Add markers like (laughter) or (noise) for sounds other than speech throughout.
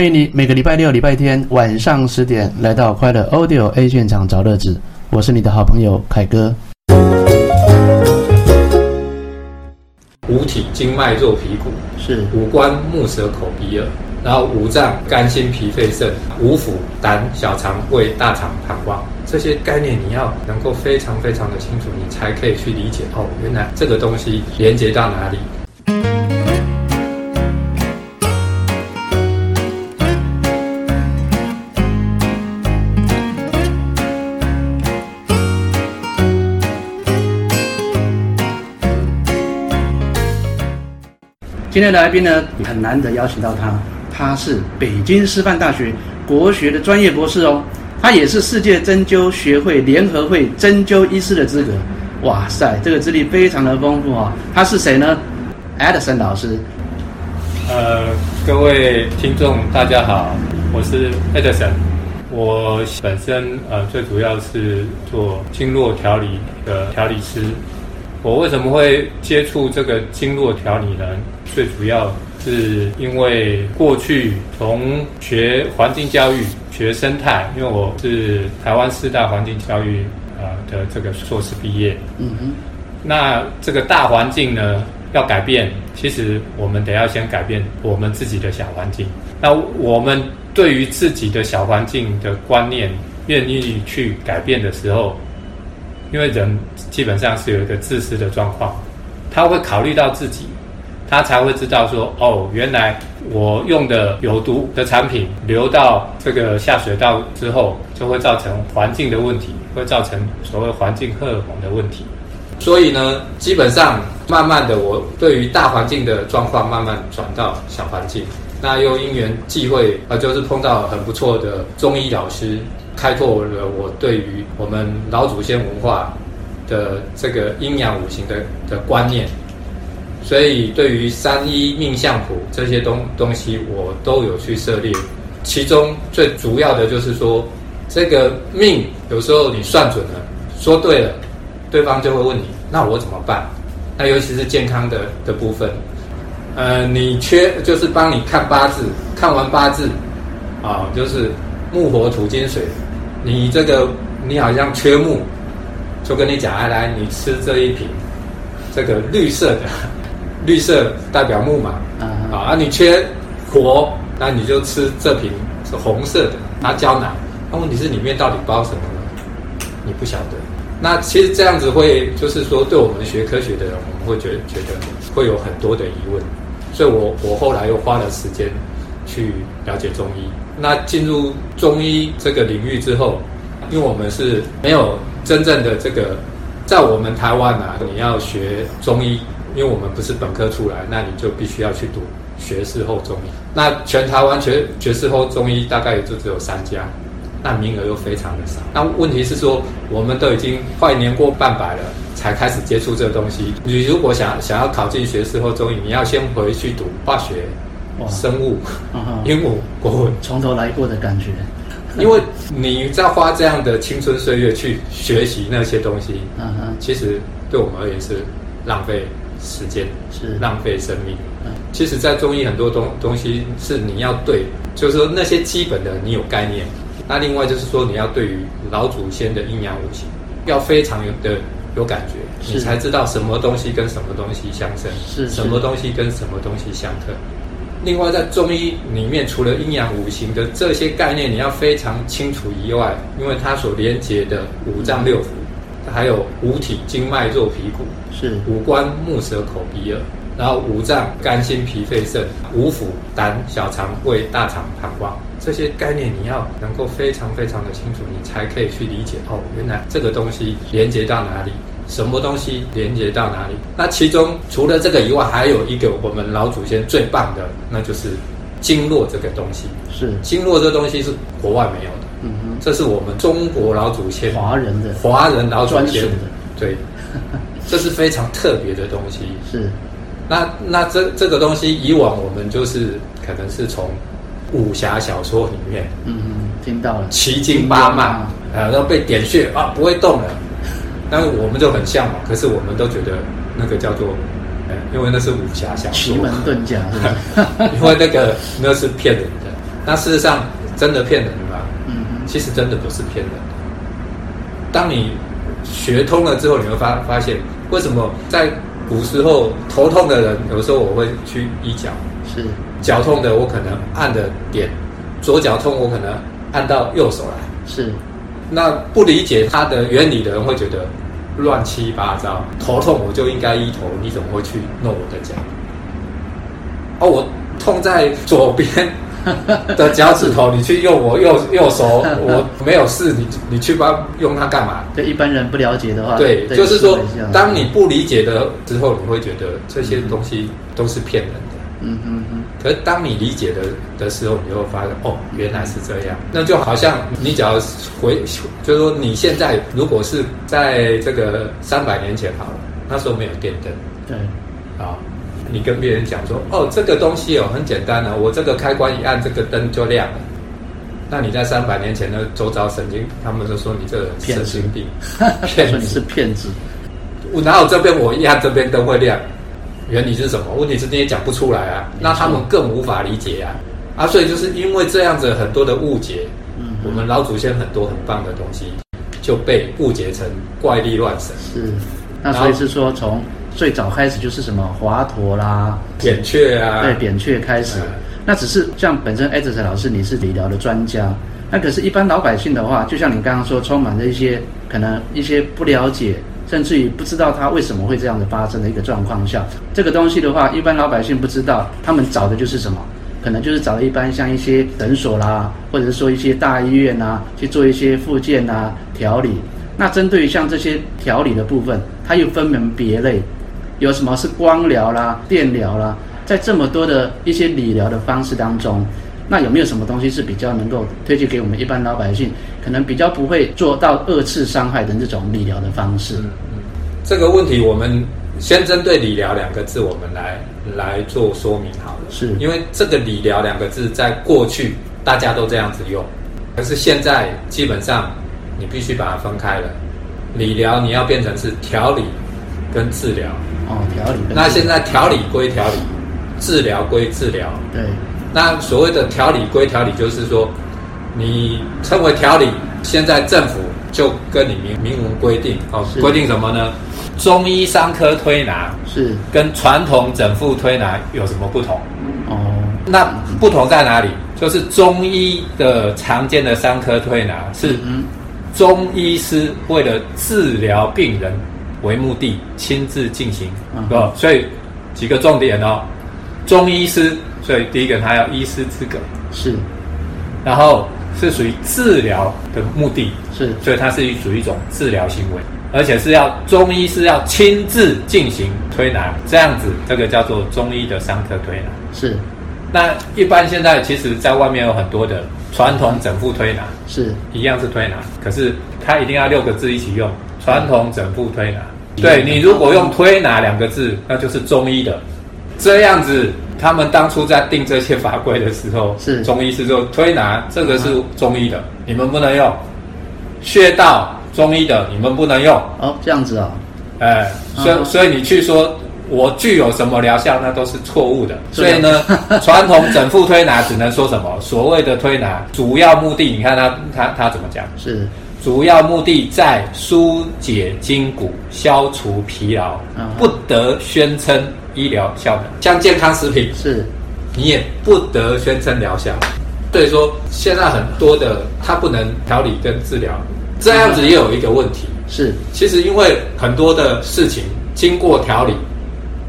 欢迎你每个礼拜六、礼拜天晚上十点来到快乐 Audio A 现场找乐子，我是你的好朋友凯哥。五体经脉肉皮骨，是五官目舌口鼻耳，然后五脏肝心脾肺肾，五腑胆小肠胃大肠膀胱，这些概念你要能够非常非常的清楚，你才可以去理解哦，原来这个东西连接到哪里。今天的来宾呢，很难得邀请到他，他是北京师范大学国学的专业博士哦，他也是世界针灸学会联合会针灸医师的资格，哇塞，这个资历非常的丰富啊、哦。他是谁呢？Edison 老师。呃，各位听众大家好，我是 Edison，我本身呃最主要是做经络调理的调理师。我为什么会接触这个经络调理呢？最主要是因为过去从学环境教育、学生态，因为我是台湾四大环境教育啊的这个硕士毕业。嗯哼。那这个大环境呢，要改变，其实我们得要先改变我们自己的小环境。那我们对于自己的小环境的观念，愿意去改变的时候。因为人基本上是有一个自私的状况，他会考虑到自己，他才会知道说，哦，原来我用的有毒的产品流到这个下水道之后，就会造成环境的问题，会造成所谓环境荷尔蒙的问题。所以呢，基本上慢慢的，我对于大环境的状况慢慢转到小环境，那又因缘际会，呃，就是碰到很不错的中医老师。开拓了我对于我们老祖先文化的这个阴阳五行的的观念，所以对于三一命相谱这些东东西，我都有去涉猎。其中最主要的就是说，这个命有时候你算准了，说对了，对方就会问你，那我怎么办？那尤其是健康的的部分，呃，你缺就是帮你看八字，看完八字啊，就是木火土金水。你这个你好像缺木，就跟你讲，来来，你吃这一瓶，这个绿色的，(laughs) 绿色代表木嘛，啊，啊，你缺火，那你就吃这瓶是红色的，它胶囊。那问题是里面到底包什么呢？你不晓得。那其实这样子会，就是说，对我们学科学的人，我们会觉得觉得会有很多的疑问。所以我我后来又花了时间去了解中医。那进入中医这个领域之后，因为我们是没有真正的这个，在我们台湾啊，你要学中医，因为我们不是本科出来，那你就必须要去读学士后中医。那全台湾学学士后中医大概也就只有三家，那名额又非常的少。那问题是说，我们都已经快年过半百了，才开始接触这个东西。你如果想想要考进学士后中医，你要先回去读化学。生物、英文、国文，从头来过的感觉。(laughs) 因为你在花这样的青春岁月去学习那些东西，嗯哼，其实对我们而言是浪费时间，是浪费生命。嗯，其实，在中医很多东东西是你要对，就是说那些基本的你有概念。那另外就是说，你要对于老祖先的阴阳五行要非常有的有感觉，你才知道什么东西跟什么东西相生，是什么东西跟什么东西相克。另外，在中医里面，除了阴阳五行的这些概念你要非常清楚以外，因为它所连接的五脏六腑，还有五体经脉肉皮骨，是五官目舌口鼻耳，然后五脏肝心脾肺肾，五腑胆小肠胃大肠膀胱，这些概念你要能够非常非常的清楚，你才可以去理解哦，原来这个东西连接到哪里。什么东西连接到哪里？那其中除了这个以外，还有一个我们老祖先最棒的，那就是经络这个东西。是。经络这个东西是国外没有的，嗯哼，这是我们中国老祖先华人的。华人老祖先的，对，(laughs) 这是非常特别的东西。是，那那这这个东西以往我们就是可能是从武侠小说里面，嗯哼，听到了。奇经八脉，啊，然后被点穴啊，不会动了。但是我们就很向往，可是我们都觉得那个叫做，因为那是武侠小说，奇门遁甲？(laughs) 因为那个那是骗人的。那事实上真的骗人吗？嗯哼，其实真的不是骗人的。当你学通了之后，你会发发现，为什么在古时候头痛的人，有时候我会去医脚，是脚痛的我可能按的点，左脚痛我可能按到右手来，是。那不理解它的原理的人会觉得乱七八糟，头痛我就应该医头，你怎么会去弄我的脚？哦，我痛在左边。的脚趾头，你去用我右右手，我没有事，你你去帮用它干嘛？对一般人不了解的话，对，就是说，当你不理解的之后，你会觉得这些东西都是骗人的。嗯嗯嗯。可是当你理解的的时候，你就会发现，哦，原来是这样。那就好像你只要回，就是说，你现在如果是在这个三百年前好了，那时候没有电灯，对，啊。你跟别人讲说，哦，这个东西哦很简单的，我这个开关一按，这个灯就亮了。那你在三百年前的周遭神经，他们就说你这个神经病，骗子，(laughs) 你是骗子。我哪有这边我一按这边灯会亮？原理是什么？问题是你也讲不出来啊。那他们更无法理解啊。啊，所以就是因为这样子很多的误解，嗯，我们老祖先很多很棒的东西就被误解成怪力乱神。是，那所以是说从。最早开始就是什么华佗啦、扁鹊啊，对，扁鹊开始。嗯、那只是像本身 Edison 老师，你是理疗的专家，那可是，一般老百姓的话，就像你刚刚说，充满着一些可能一些不了解，甚至于不知道它为什么会这样子发生的一个状况下，这个东西的话，一般老百姓不知道，他们找的就是什么？可能就是找一般像一些诊所啦，或者是说一些大医院啊，去做一些复健啊、调理。那针对于像这些调理的部分，它又分门别类。有什么是光疗啦、电疗啦，在这么多的一些理疗的方式当中，那有没有什么东西是比较能够推荐给我们一般老百姓，可能比较不会做到二次伤害的这种理疗的方式？嗯嗯，这个问题我们先针对理疗两个字，我们来来做说明好了。是，因为这个理疗两个字在过去大家都这样子用，可是现在基本上你必须把它分开了，理疗你要变成是调理跟治疗。哦，调理。那现在调理归调理，治疗归治疗。对。那所谓的调理归调理，就是说，你称为调理，现在政府就跟你明明文规定哦，规定什么呢？中医伤科推拿是跟传统整复推拿有什么不同？哦。那不同在哪里？就是中医的常见的伤科推拿是中医师为了治疗病人。为目的亲自进行，哦，所以几个重点哦，中医师，所以第一个他要医师资格。是，然后是属于治疗的目的。是，所以它是属于一种治疗行为，而且是要中医是要亲自进行推拿，这样子这个叫做中医的伤科推拿。是。那一般现在其实在外面有很多的传统整复推拿。是。一样是推拿，可是它一定要六个字一起用。传统整复推拿，对，你如果用推拿两个字，那就是中医的。这样子，他们当初在定这些法规的时候，是中医是说推拿这个是中医的，你们不能用。穴道中医的，你们不能用。哦，这样子啊、哦。哎，所以所以你去说我具有什么疗效，那都是错误的。所以呢，(laughs) 传统整复推拿只能说什么？所谓的推拿主要目的，你看他他他怎么讲？是。主要目的在疏解筋骨、消除疲劳，不得宣称医疗效能。像健康食品，是，你也不得宣称疗效。所以说，现在很多的它不能调理跟治疗，这样子也有一个问题。是，其实因为很多的事情经过调理，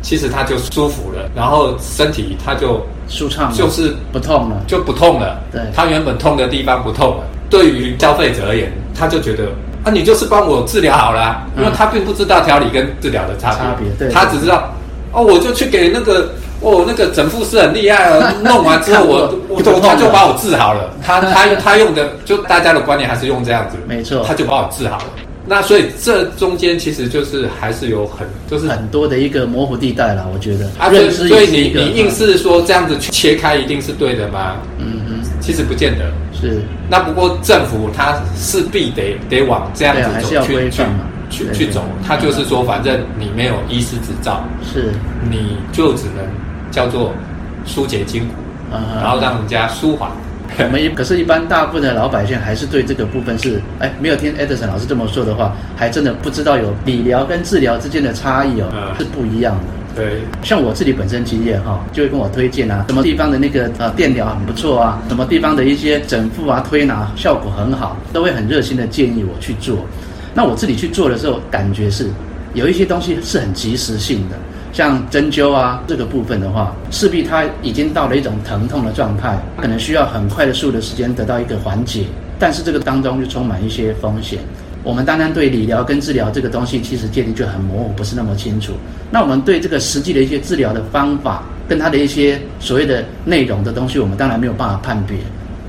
其实它就舒服了，然后身体它就舒畅，就是不痛了，就不痛了。对，它原本痛的地方不痛了。对于消费者而言，他就觉得啊，你就是帮我治疗好了，因为他并不知道调理跟治疗的差别，他只知道哦，我就去给那个哦，那个整复师很厉害啊，弄完之后我我他就把我治好了，他他 (laughs) 他用的就大家的观念还是用这样子，没错，他就把我治好了。那所以这中间其实就是还是有很就是很多的一个模糊地带啦，我觉得啊，所以所以你你硬是说这样子去切开一定是对的吗？嗯嗯，其实不见得。是，那不过政府它势必得得往这样子走去去去去走，它就是说，反正你没有医师执照，是，你就只能叫做疏解筋骨，然后让人家舒缓。我们一可是，一般大部分的老百姓还是对这个部分是，哎，没有听 Edison 老师这么说的话，还真的不知道有理疗跟治疗之间的差异哦，嗯、是不一样的。对，像我自己本身经验哈，就会跟我推荐啊，什么地方的那个呃电疗很不错啊，什么地方的一些整复啊、推拿效果很好，都会很热心的建议我去做。那我自己去做的时候，感觉是有一些东西是很及时性的。像针灸啊这个部分的话，势必它已经到了一种疼痛的状态，可能需要很快的速的时间得到一个缓解，但是这个当中就充满一些风险。我们当然对理疗跟治疗这个东西其实界定就很模糊，不是那么清楚。那我们对这个实际的一些治疗的方法跟它的一些所谓的内容的东西，我们当然没有办法判别。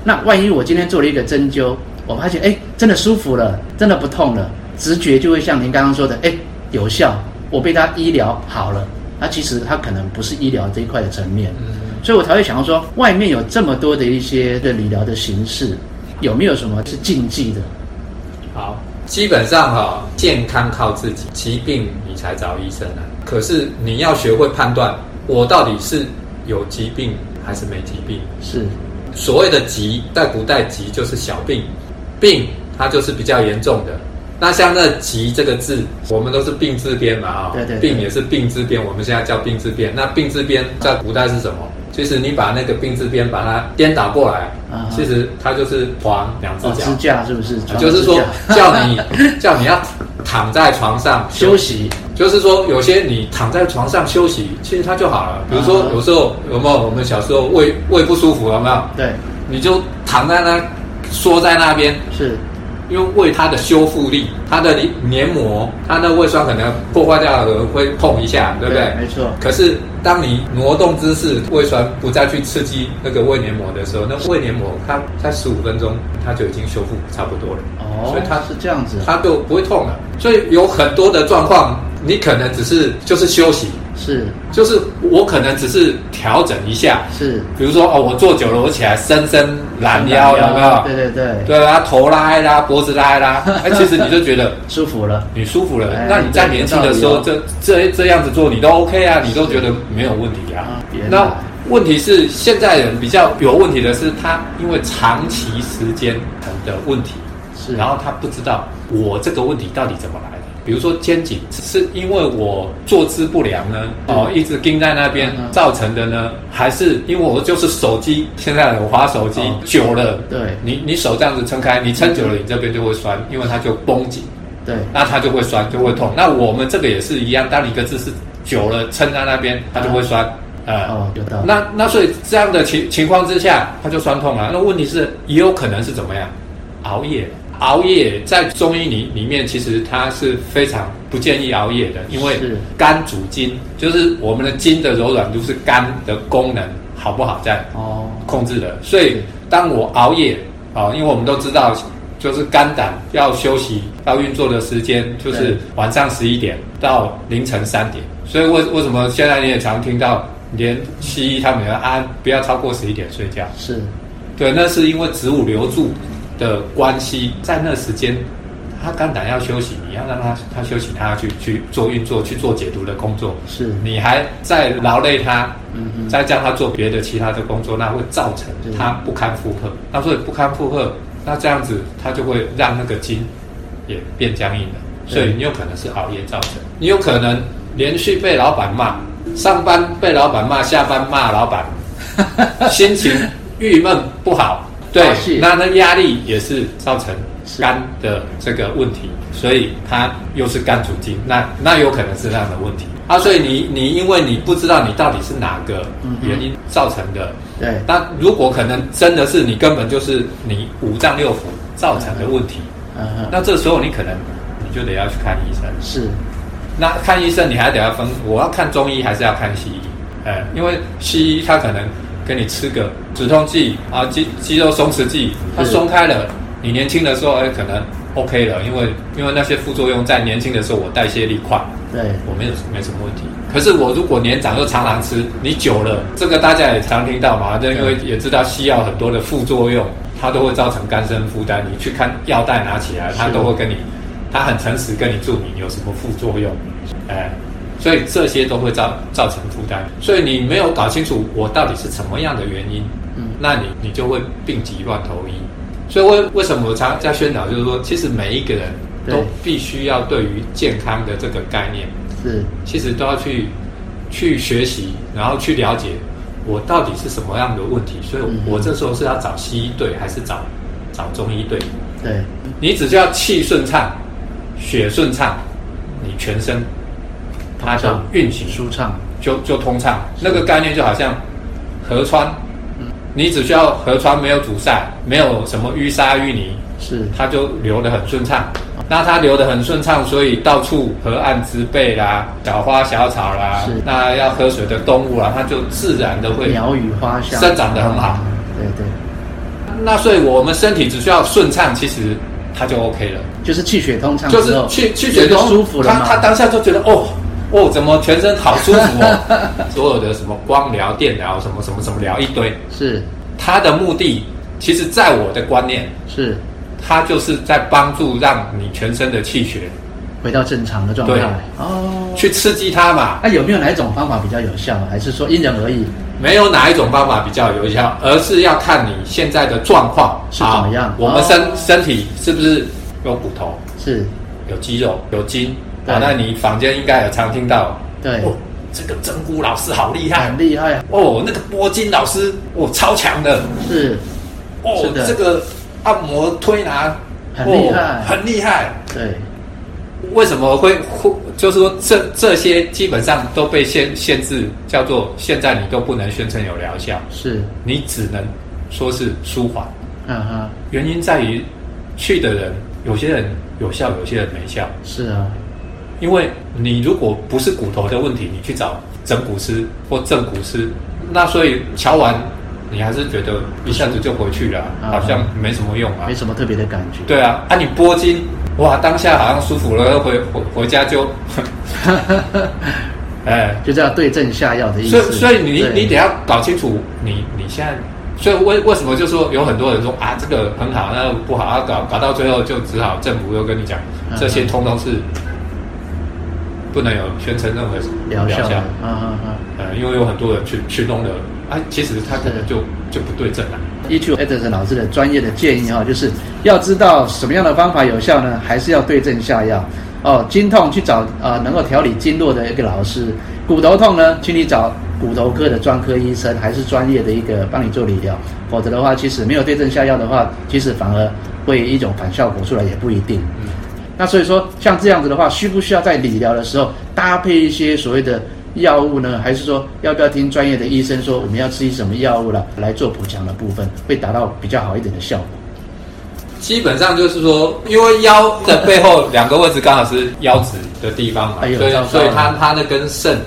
那万一我今天做了一个针灸，我发现哎真的舒服了，真的不痛了，直觉就会像您刚刚说的，哎有效。我被他医疗好了，那其实他可能不是医疗这一块的层面，所以我才会想要说，外面有这么多的一些的理疗的形式，有没有什么是禁忌的？好，基本上哈、哦，健康靠自己，疾病你才找医生啊。可是你要学会判断，我到底是有疾病还是没疾病？是所谓的疾，在古代疾就是小病，病它就是比较严重的。那像那“疾”这个字，我们都是病字边嘛，啊，对对，病也是病字边，我们现在叫病字边。那病字边在古代是什么？其实你把那个病字边把它颠倒过来，其实它就是床两只脚，支架是不是？就是说 (laughs) 叫你叫你要躺在床上休息，(laughs) 就是说有些你躺在床上休息，其实它就好了。比如说有时候有没有我们小时候胃胃不舒服有没有？对，你就躺在那缩在那边是。因为胃它的修复力，它的黏膜，它的胃酸可能破坏掉了，会痛一下，对不对？对，没错。可是当你挪动姿势，胃酸不再去刺激那个胃黏膜的时候，那胃黏膜它在十五分钟它就已经修复差不多了。哦，所以它是这样子，它就不会痛了。所以有很多的状况，你可能只是就是休息。是，就是我可能只是调整一下，是，比如说哦，我坐久了，我起来伸伸懒腰，有没有？对对对，对啊，头拉一拉，脖子拉一拉，(laughs) 哎，其实你就觉得舒服了，你舒服了。那你在年轻的时候，这这这样子做，你都 OK 啊，你都觉得没有问题啊。那问题是现在人比较有问题的是，他因为长期时间的问题，是，然后他不知道我这个问题到底怎么来。比如说肩颈，是因为我坐姿不良呢，哦，一直盯在那边造成的呢，还是因为我就是手机，现在我滑手机久了，对，你你手这样子撑开，你撑久了，你这边就会酸，因为它就绷紧，对，那它就会酸，就会痛。那我们这个也是一样，当你一个姿势久了撑在那边，它就会酸，呃，哦，有道理。那那所以这样的情情况之下，它就酸痛了。那问题是也有可能是怎么样，熬夜。熬夜在中医里里面，其实它是非常不建议熬夜的，因为肝主筋，就是我们的筋的柔软度是肝的功能好不好在哦控制的。所以当我熬夜啊，因为我们都知道，就是肝胆要休息要运作的时间就是晚上十一点到凌晨三点。所以为为什么现在你也常听到连西医他们要安不要超过十一点睡觉？是对，那是因为子午流注。的关系，在那时间，他肝胆要休息，你要让他他休息，他要去去做运作，去做解毒的工作。是，你还在劳累他，嗯嗯，再叫他做别的其他的工作，那会造成他不堪负荷。那所以不堪负荷，那这样子他就会让那个筋也变僵硬了。所以你有可能是熬夜造成，你有可能连续被老板骂，上班被老板骂，下班骂老板，(laughs) 心情郁闷不好。对，那那压力也是造成肝的这个问题，所以它又是肝主筋，那那有可能是那样的问题啊。所以你你因为你不知道你到底是哪个原因造成的，对。那如果可能真的是你根本就是你五脏六腑造成的问题，嗯嗯，那这时候你可能你就得要去看医生。是，那看医生你还得要分，我要看中医还是要看西医？呃，因为西医它可能。给你吃个止痛剂啊，肌肌肉松弛剂，它松开了，你年轻的时候哎可能 OK 了，因为因为那些副作用在年轻的时候我代谢力快，对我没有没什么问题。可是我如果年长又常常吃，你久了，这个大家也常听到嘛，因为也知道西药很多的副作用，它都会造成肝肾负担。你去看药袋拿起来，它都会跟你，它很诚实跟你注明有什么副作用，哎。所以这些都会造造成负担，所以你没有搞清楚我到底是什么样的原因，嗯，那你你就会病急乱投医。所以为为什么我常在宣导，就是说，其实每一个人都必须要对于健康的这个概念，是其实都要去去学习，然后去了解我到底是什么样的问题。所以我这时候是要找西医对，还是找找中医对？对，你只需要气顺畅、血顺畅，你全身它就运行舒畅，就就通畅。那个概念就好像河川。你只需要河川没有阻塞，没有什么淤沙淤泥，是它就流得很顺畅。那它流得很顺畅，所以到处河岸植被啦、小花小草啦，是那要喝水的动物啦，它就自然的会鸟语花香生长得很好。对对。那所以我们身体只需要顺畅，其实它就 OK 了，就是气血通畅，就是气气血通舒服了他他当下就觉得哦。哦，怎么全身好舒服哦？(laughs) 所有的什么光疗、电疗，什么什么什么疗一堆，是它的目的。其实，在我的观念是，它就是在帮助让你全身的气血回到正常的状态。对哦，去刺激它嘛。那、啊、有没有哪一种方法比较有效？还是说因人而异？没有哪一种方法比较有效，而是要看你现在的状况是怎么样。我们身、哦、身体是不是有骨头？是，有肌肉，有筋。啊，那你房间应该有常听到，对，哦，这个整骨老师好厉害，很厉害。哦，那个拨筋老师，哦，超强的，是，哦，是，这个按摩推拿很厉害，哦，很厉害。对，为什么会会就是说这这些基本上都被限限制，叫做现在你都不能宣称有疗效，是。你只能说是舒缓。嗯哼，原因在于去的人，有些人有效，有些人没效。是啊。因为你如果不是骨头的问题，你去找整骨师或正骨师，那所以瞧完，你还是觉得一下子就回去了，啊、好像没什么用啊，没什么特别的感觉。对啊，啊你拨筋，哇，当下好像舒服了，回回回家就，(laughs) 哎，就这样对症下药的意思。所以所以你你得要搞清楚你你现在，所以为为什么就说有很多人说啊这个很好，那个不好，啊搞搞到最后就只好政府又跟你讲，这些通通是。不能有宣称任何疗效，啊啊啊！呃，因为有很多人去去弄的，啊，其实他可能就就不对症了。依据 Ederson 老师的专业的建议哈，就是要知道什么样的方法有效呢？还是要对症下药哦。筋痛去找啊、呃，能够调理经络的一个老师；骨头痛呢，请你找骨头科的专科医生，还是专业的一个帮你做理疗。否则的话，其实没有对症下药的话，其实反而会一种反效果出来，也不一定。嗯那所以说，像这样子的话，需不需要在理疗的时候搭配一些所谓的药物呢？还是说，要不要听专业的医生说我们要吃什么药物了来做补强的部分，会达到比较好一点的效果？基本上就是说，因为腰的背后两个位置刚好是腰子的地方嘛，所以所以它它那根肾，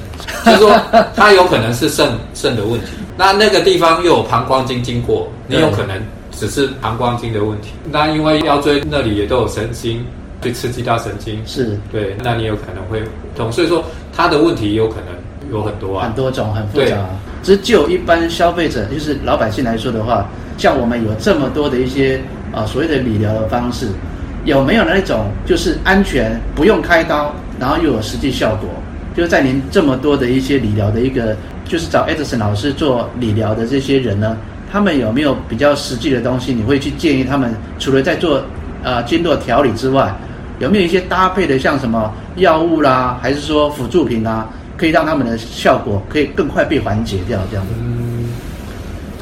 就是说它有可能是肾肾的问题。那那个地方又有膀胱经经过，你有可能只是膀胱经的问题。那因为腰椎那里也都有神经。去刺激到神经是对，那你有可能会痛，所以说他的问题有可能有很多啊，很多种很复杂。只是就一般消费者，就是老百姓来说的话，像我们有这么多的一些啊、呃、所谓的理疗的方式，有没有那种就是安全不用开刀，然后又有实际效果？就是在您这么多的一些理疗的一个，就是找 Ederson 老师做理疗的这些人呢，他们有没有比较实际的东西？你会去建议他们，除了在做呃经络调理之外？有没有一些搭配的，像什么药物啦，还是说辅助品啦，可以让他们的效果可以更快被缓解掉？这样子。嗯，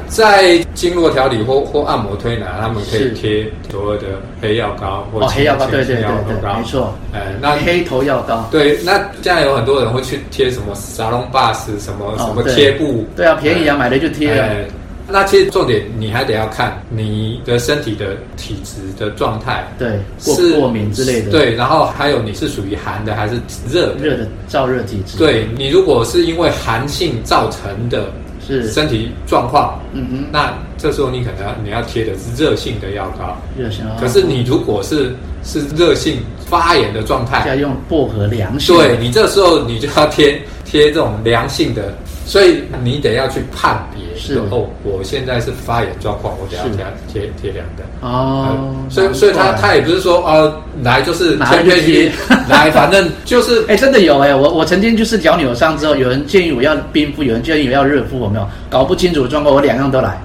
在经络调理或或按摩推拿，他们可以贴所谓的黑药膏或、哦、黑药膏，对对对对，没错。哎，那黑头药膏，对，那现在有很多人会去贴什么沙龙巴斯什么什么贴布、哦对，啊，便宜啊，哎、买了就贴了。哎那其实重点，你还得要看你的身体的体质的状态，对，是过敏之类的，对，然后还有你是属于寒的还是热热的燥热体质，对，你如果是因为寒性造成的，是。身体状况，嗯哼，那这时候你可能要你要贴的是热性的药膏，热性，可是你如果是是热性发炎的状态，要用薄荷凉性，对，你这时候你就要贴贴这种凉性的。所以你得要去判别，是。哦，我现在是发炎状况，我等下贴贴贴两根哦、嗯。所以所以他他也不是说哦，来就是天天贴，(laughs) 来反正就是 (laughs) 哎、欸，真的有哎、欸，我我曾经就是脚扭伤之后，有人建议我要冰敷，有人建议我要热敷，我没有？搞不清楚状况，我两样都来。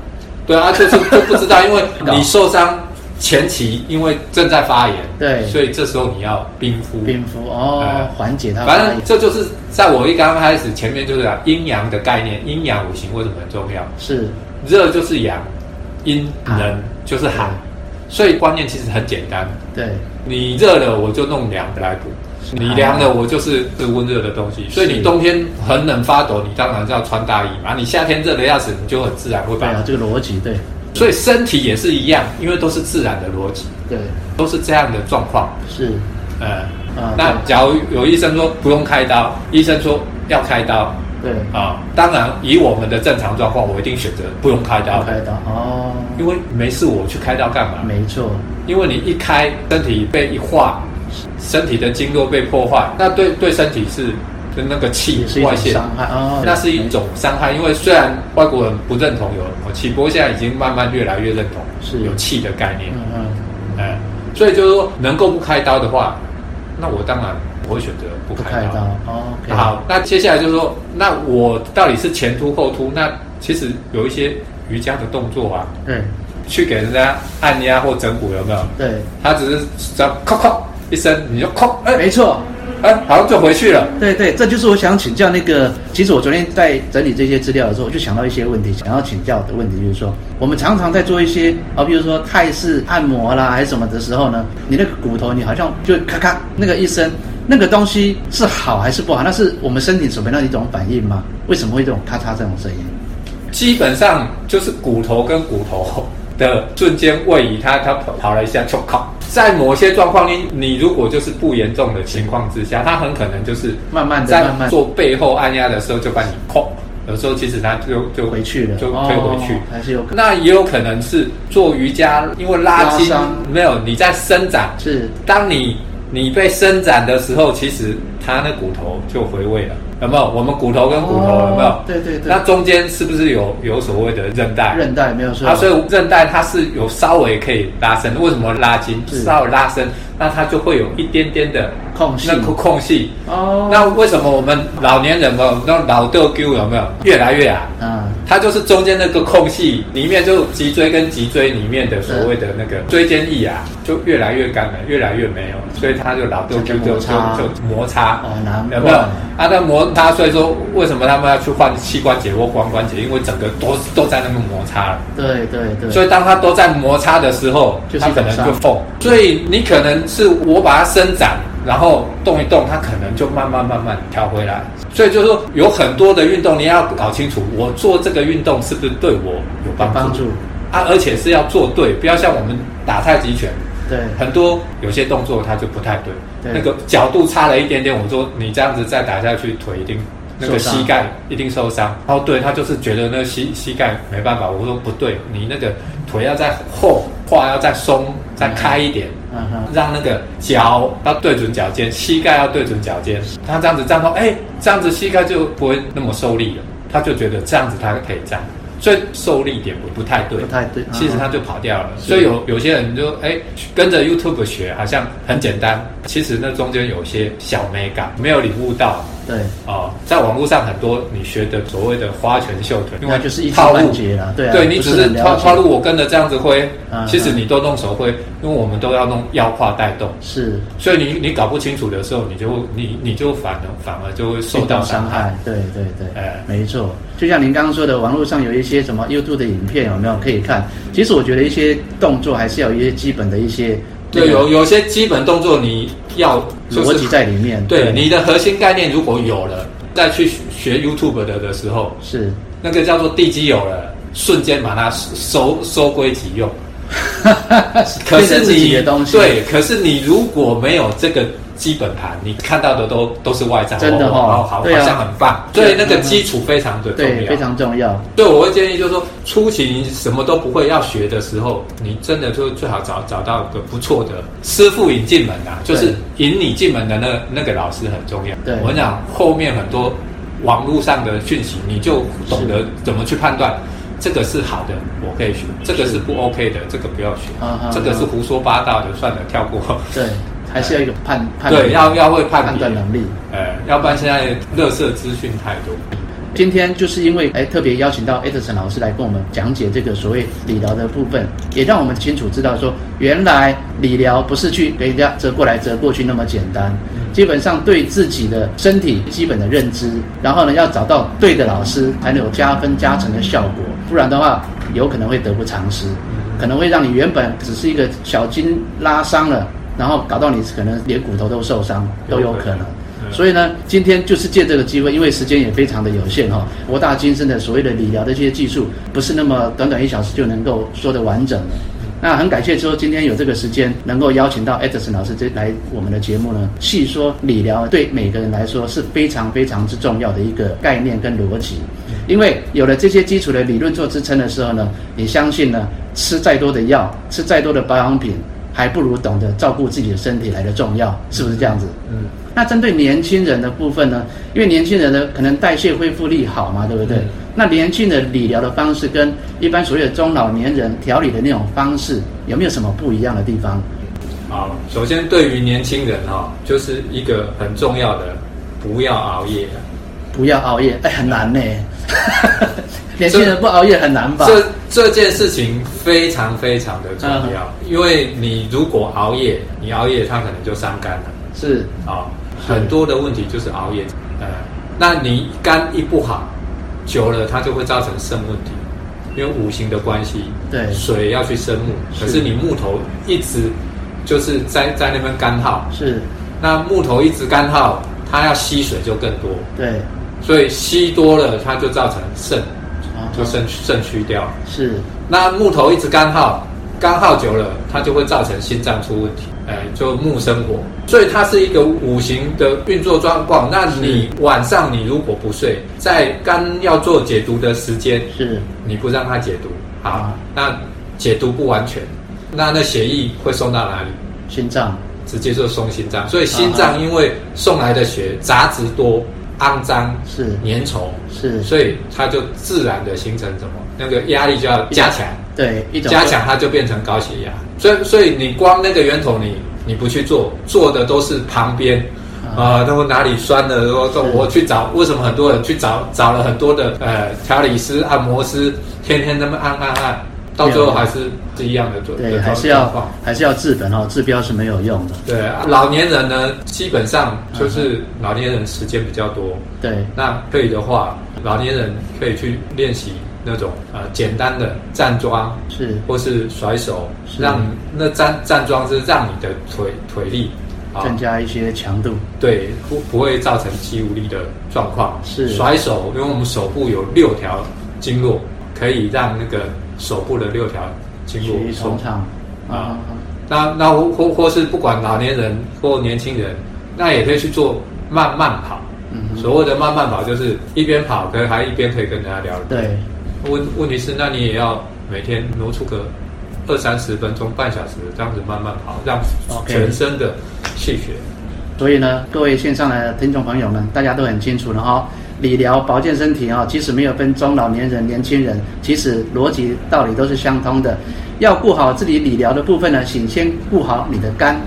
对啊，就是就不知道，因为 (laughs) 你受伤前期因为正在发炎，对，所以这时候你要冰敷，冰敷哦，缓解它。反正这就是在我一刚开始前面就是讲阴阳的概念，阴阳五行为什么很重要？是热就是阳，阴冷就是寒，所以观念其实很简单。对，你热了我就弄凉的来补。你凉了，我就是是温热的东西，所以你冬天很冷发抖，你当然是要穿大衣嘛。你夏天热的要死，你就很自然会把。对啊，这个逻辑对。所以身体也是一样，因为都是自然的逻辑。对，都是这样的状况。是，呃，啊，那假如有医生说不用开刀，医生说要开刀，对啊，当然以我们的正常状况，我一定选择不用开刀。开刀哦，因为没事，我去开刀干嘛？没错，因为你一开，身体被一化。身体的经络被破坏，那对对身体是跟那个气外泄伤害哦，那是一种伤害。因为虽然外国人不认同有什么气，不过现在已经慢慢越来越认同是有气的概念。嗯嗯，哎，所以就是说，能够不开刀的话，那我当然我会选择不开刀。哦好，那接下来就是说，那我到底是前凸后凸？那其实有一些瑜伽的动作啊，对，去给人家按压或整骨有没有？对，他只是只要哐哐。一声你就哐，哎，没错，哎，好像就回去了。对对，这就是我想请教那个。其实我昨天在整理这些资料的时候，我就想到一些问题，想要请教的问题就是说，我们常常在做一些啊，比如说泰式按摩啦，还是什么的时候呢，你那个骨头你好像就咔咔那个一声，那个东西是好还是不好？那是我们身体准备的一种反应吗？为什么会这种咔嚓这种声音？基本上就是骨头跟骨头的瞬间位移，它它跑跑了一下，就靠。在某些状况，你你如果就是不严重的情况之下，他很可能就是慢慢在做背后按压的时候就把你控，有时候其实他就就回去了，就推回去，还是有可能。那也有可能是做瑜伽，因为拉筋没有你在伸展，是。当你你被伸展的时候，其实他那骨头就回位了。有没有？我们骨头跟骨头有没有？对对对。那中间是不是有有所谓的韧带？韧带没有错。啊，所以韧带它是有稍微可以拉伸。为什么拉筋？稍微拉伸，那它就会有一点点的空隙。那空隙。哦。那为什么我们老年人嘛，那老豆丢有没有越来越矮？嗯。它就是中间那个空隙里面，就脊椎跟脊椎里面的所谓的那个椎间液啊，就越来越干了，越来越没有，所以它就老豆丢就就就摩擦。有没有？啊，那摩。擦所以说，为什么他们要去换膝关节或髋关节？因为整个都都在那个摩擦了。对对对。所以当它都在摩擦的时候，它可能就缝。所以你可能是我把它伸展，然后动一动，它可能就慢慢慢慢调回来。所以就是说，有很多的运动，你要搞清楚，我做这个运动是不是对我有帮助？帮助啊，而且是要做对，不要像我们打太极拳。对，很多有些动作它就不太对，对那个角度差了一点点，我说你这样子再打下去，腿一定那个膝盖一定受伤。哦，对，他就是觉得那个膝膝盖没办法。我说不对，你那个腿要再后胯要再松再开一点，嗯哼，让那个脚要对准脚尖，膝盖要对准脚尖。他这样子站到，哎，这样子膝盖就不会那么受力了。他就觉得这样子他可以站。所以受力点不不太对，不太对，其实他就跑掉了。所以有有些人就哎跟着 YouTube 学，好像很简单，其实那中间有些小美感没有领悟到。对哦，在网络上很多你学的所谓的花拳绣腿，另外就是一套半截了。对啊，对你只是套套路，我跟着这样子挥，其实你都弄手挥，因为我们都要弄腰胯带动。是，所以你你搞不清楚的时候，你就你你就反而反而就会受到伤害。对对对，哎，没错。就像您刚刚说的，网络上有一些什么 YouTube 的影片，有没有可以看？其实我觉得一些动作还是要有一些基本的一些，对，有有些基本动作你要逻辑在里面。对，你的核心概念如果有了，再去学 YouTube 的的时候，是那个叫做地基有了，瞬间把它收收归己用。(laughs) 可是你对，可是你如果没有这个。基本盘你看到的都都是外在，真的哦，好，好像很棒，所以那个基础非常的重要，非常重要。对，我会建议就是说，初期你什么都不会要学的时候，你真的就最好找找到个不错的师傅引进门啊，就是引你进门的那那个老师很重要。对，我跟你讲，后面很多网络上的讯息，你就懂得怎么去判断，这个是好的，我可以学；这个是不 OK 的，这个不要学；这个是胡说八道的，算了，跳过。对。还是要一个判判对，要要会判断能力，呃，要不然现在乐色资讯太多。今天就是因为哎特别邀请到 Edson 老师来跟我们讲解这个所谓理疗的部分，也让我们清楚知道说，原来理疗不是去给人家折过来折过去那么简单，基本上对自己的身体基本的认知，然后呢要找到对的老师，才能有加分加成的效果，不然的话有可能会得不偿失，可能会让你原本只是一个小筋拉伤了。然后搞到你可能连骨头都受伤都有可能，所以呢，今天就是借这个机会，因为时间也非常的有限哈，博大精深的所谓的理疗的这些技术，不是那么短短一小时就能够说得完整的。那很感谢说今天有这个时间能够邀请到 Edison 老师这来我们的节目呢，细说理疗对每个人来说是非常非常之重要的一个概念跟逻辑，因为有了这些基础的理论做支撑的时候呢，你相信呢，吃再多的药，吃再多的保养品。还不如懂得照顾自己的身体来的重要，是不是这样子？嗯。那针对年轻人的部分呢？因为年轻人呢，可能代谢恢复力好嘛，对不对？嗯。那年轻的理疗的方式跟一般所谓的中老年人调理的那种方式，有没有什么不一样的地方？好，首先对于年轻人哈，就是一个很重要的，不要熬夜。不要熬夜，哎，很难呢。(laughs) 年轻人不熬夜很难吧？这这件事情非常非常的重要，嗯，因为你如果熬夜，你熬夜它可能就伤肝了。是啊，很多的问题就是熬夜。呃，那你肝一不好，久了它就会造成肾问题，因为五行的关系。对，水要去生木，可是你木头一直就是在在那边干耗。是，那木头一直干耗，它要吸水就更多。对，所以吸多了，它就造成肾。就肾肾虚掉，是。那木头一直干耗，干耗久了，它就会造成心脏出问题。哎，就木生火，所以它是一个五行的运作状况。那你晚上你如果不睡，在肝要做解毒的时间，是，你不让它解毒，好，那解毒不完全，那那血液会送到哪里？心脏，直接就送心脏。所以心脏因为送来的血杂质多。肮脏是粘稠是，所以它就自然的形成什么？那个压力就要加强，对，一种加强它就变成高血压。所以，所以你光那个源头你你不去做，做的都是旁边啊，都、呃、哪里酸了，然后我去找。为什么很多人去找找了很多的呃调理师、按摩师，天天那么按按按。到最后还是是一样的做，对，还是要还是要治本哦，治标是没有用的。对，老年人呢，基本上就是老年人时间比较多，对，那可以的话，老年人可以去练习那种呃简单的站桩，是，或是甩手，让那站站桩是让你的腿腿力增加一些强度，对，不不会造成肌无力的状况。是。甩手，因为我们手部有六条经络，可以让那个。手部的六条经络通畅啊，那那或或或是不管老年人或年轻人，那也可以去做慢慢跑。嗯，所谓的慢慢跑就是一边跑，可能还一边可以跟人家聊。对，问问题是，那你也要每天挪出个二三十分钟、半小时这样子慢慢跑，让全身的气血。Okay. 所以呢，各位线上的听众朋友们，大家都很清楚了哈。理疗保健身体啊，即使没有分中老年人、年轻人，其实逻辑道理都是相通的。要顾好自己理疗的部分呢，请先顾好你的肝，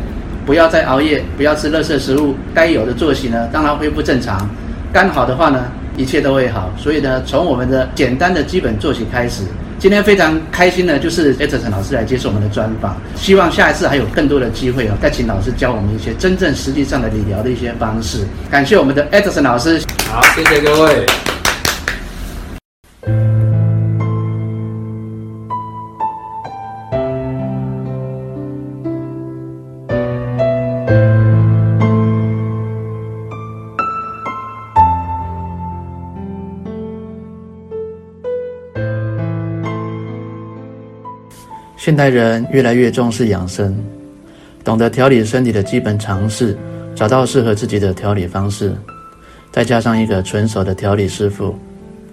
不要再熬夜，不要吃垃圾食物，该有的作息呢，当然恢复正常。肝好的话呢，一切都会好。所以呢，从我们的简单的基本作息开始。今天非常开心的，就是艾德森老师来接受我们的专访。希望下一次还有更多的机会啊，再请老师教我们一些真正实际上的理疗的一些方式。感谢我们的艾德森老师。好，谢谢各位。现代人越来越重视养生，懂得调理身体的基本常识，找到适合自己的调理方式，再加上一个纯熟的调理师傅，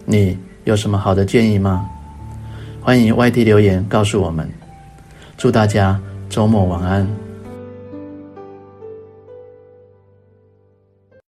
你有什么好的建议吗？欢迎外地留言告诉我们。祝大家周末晚安。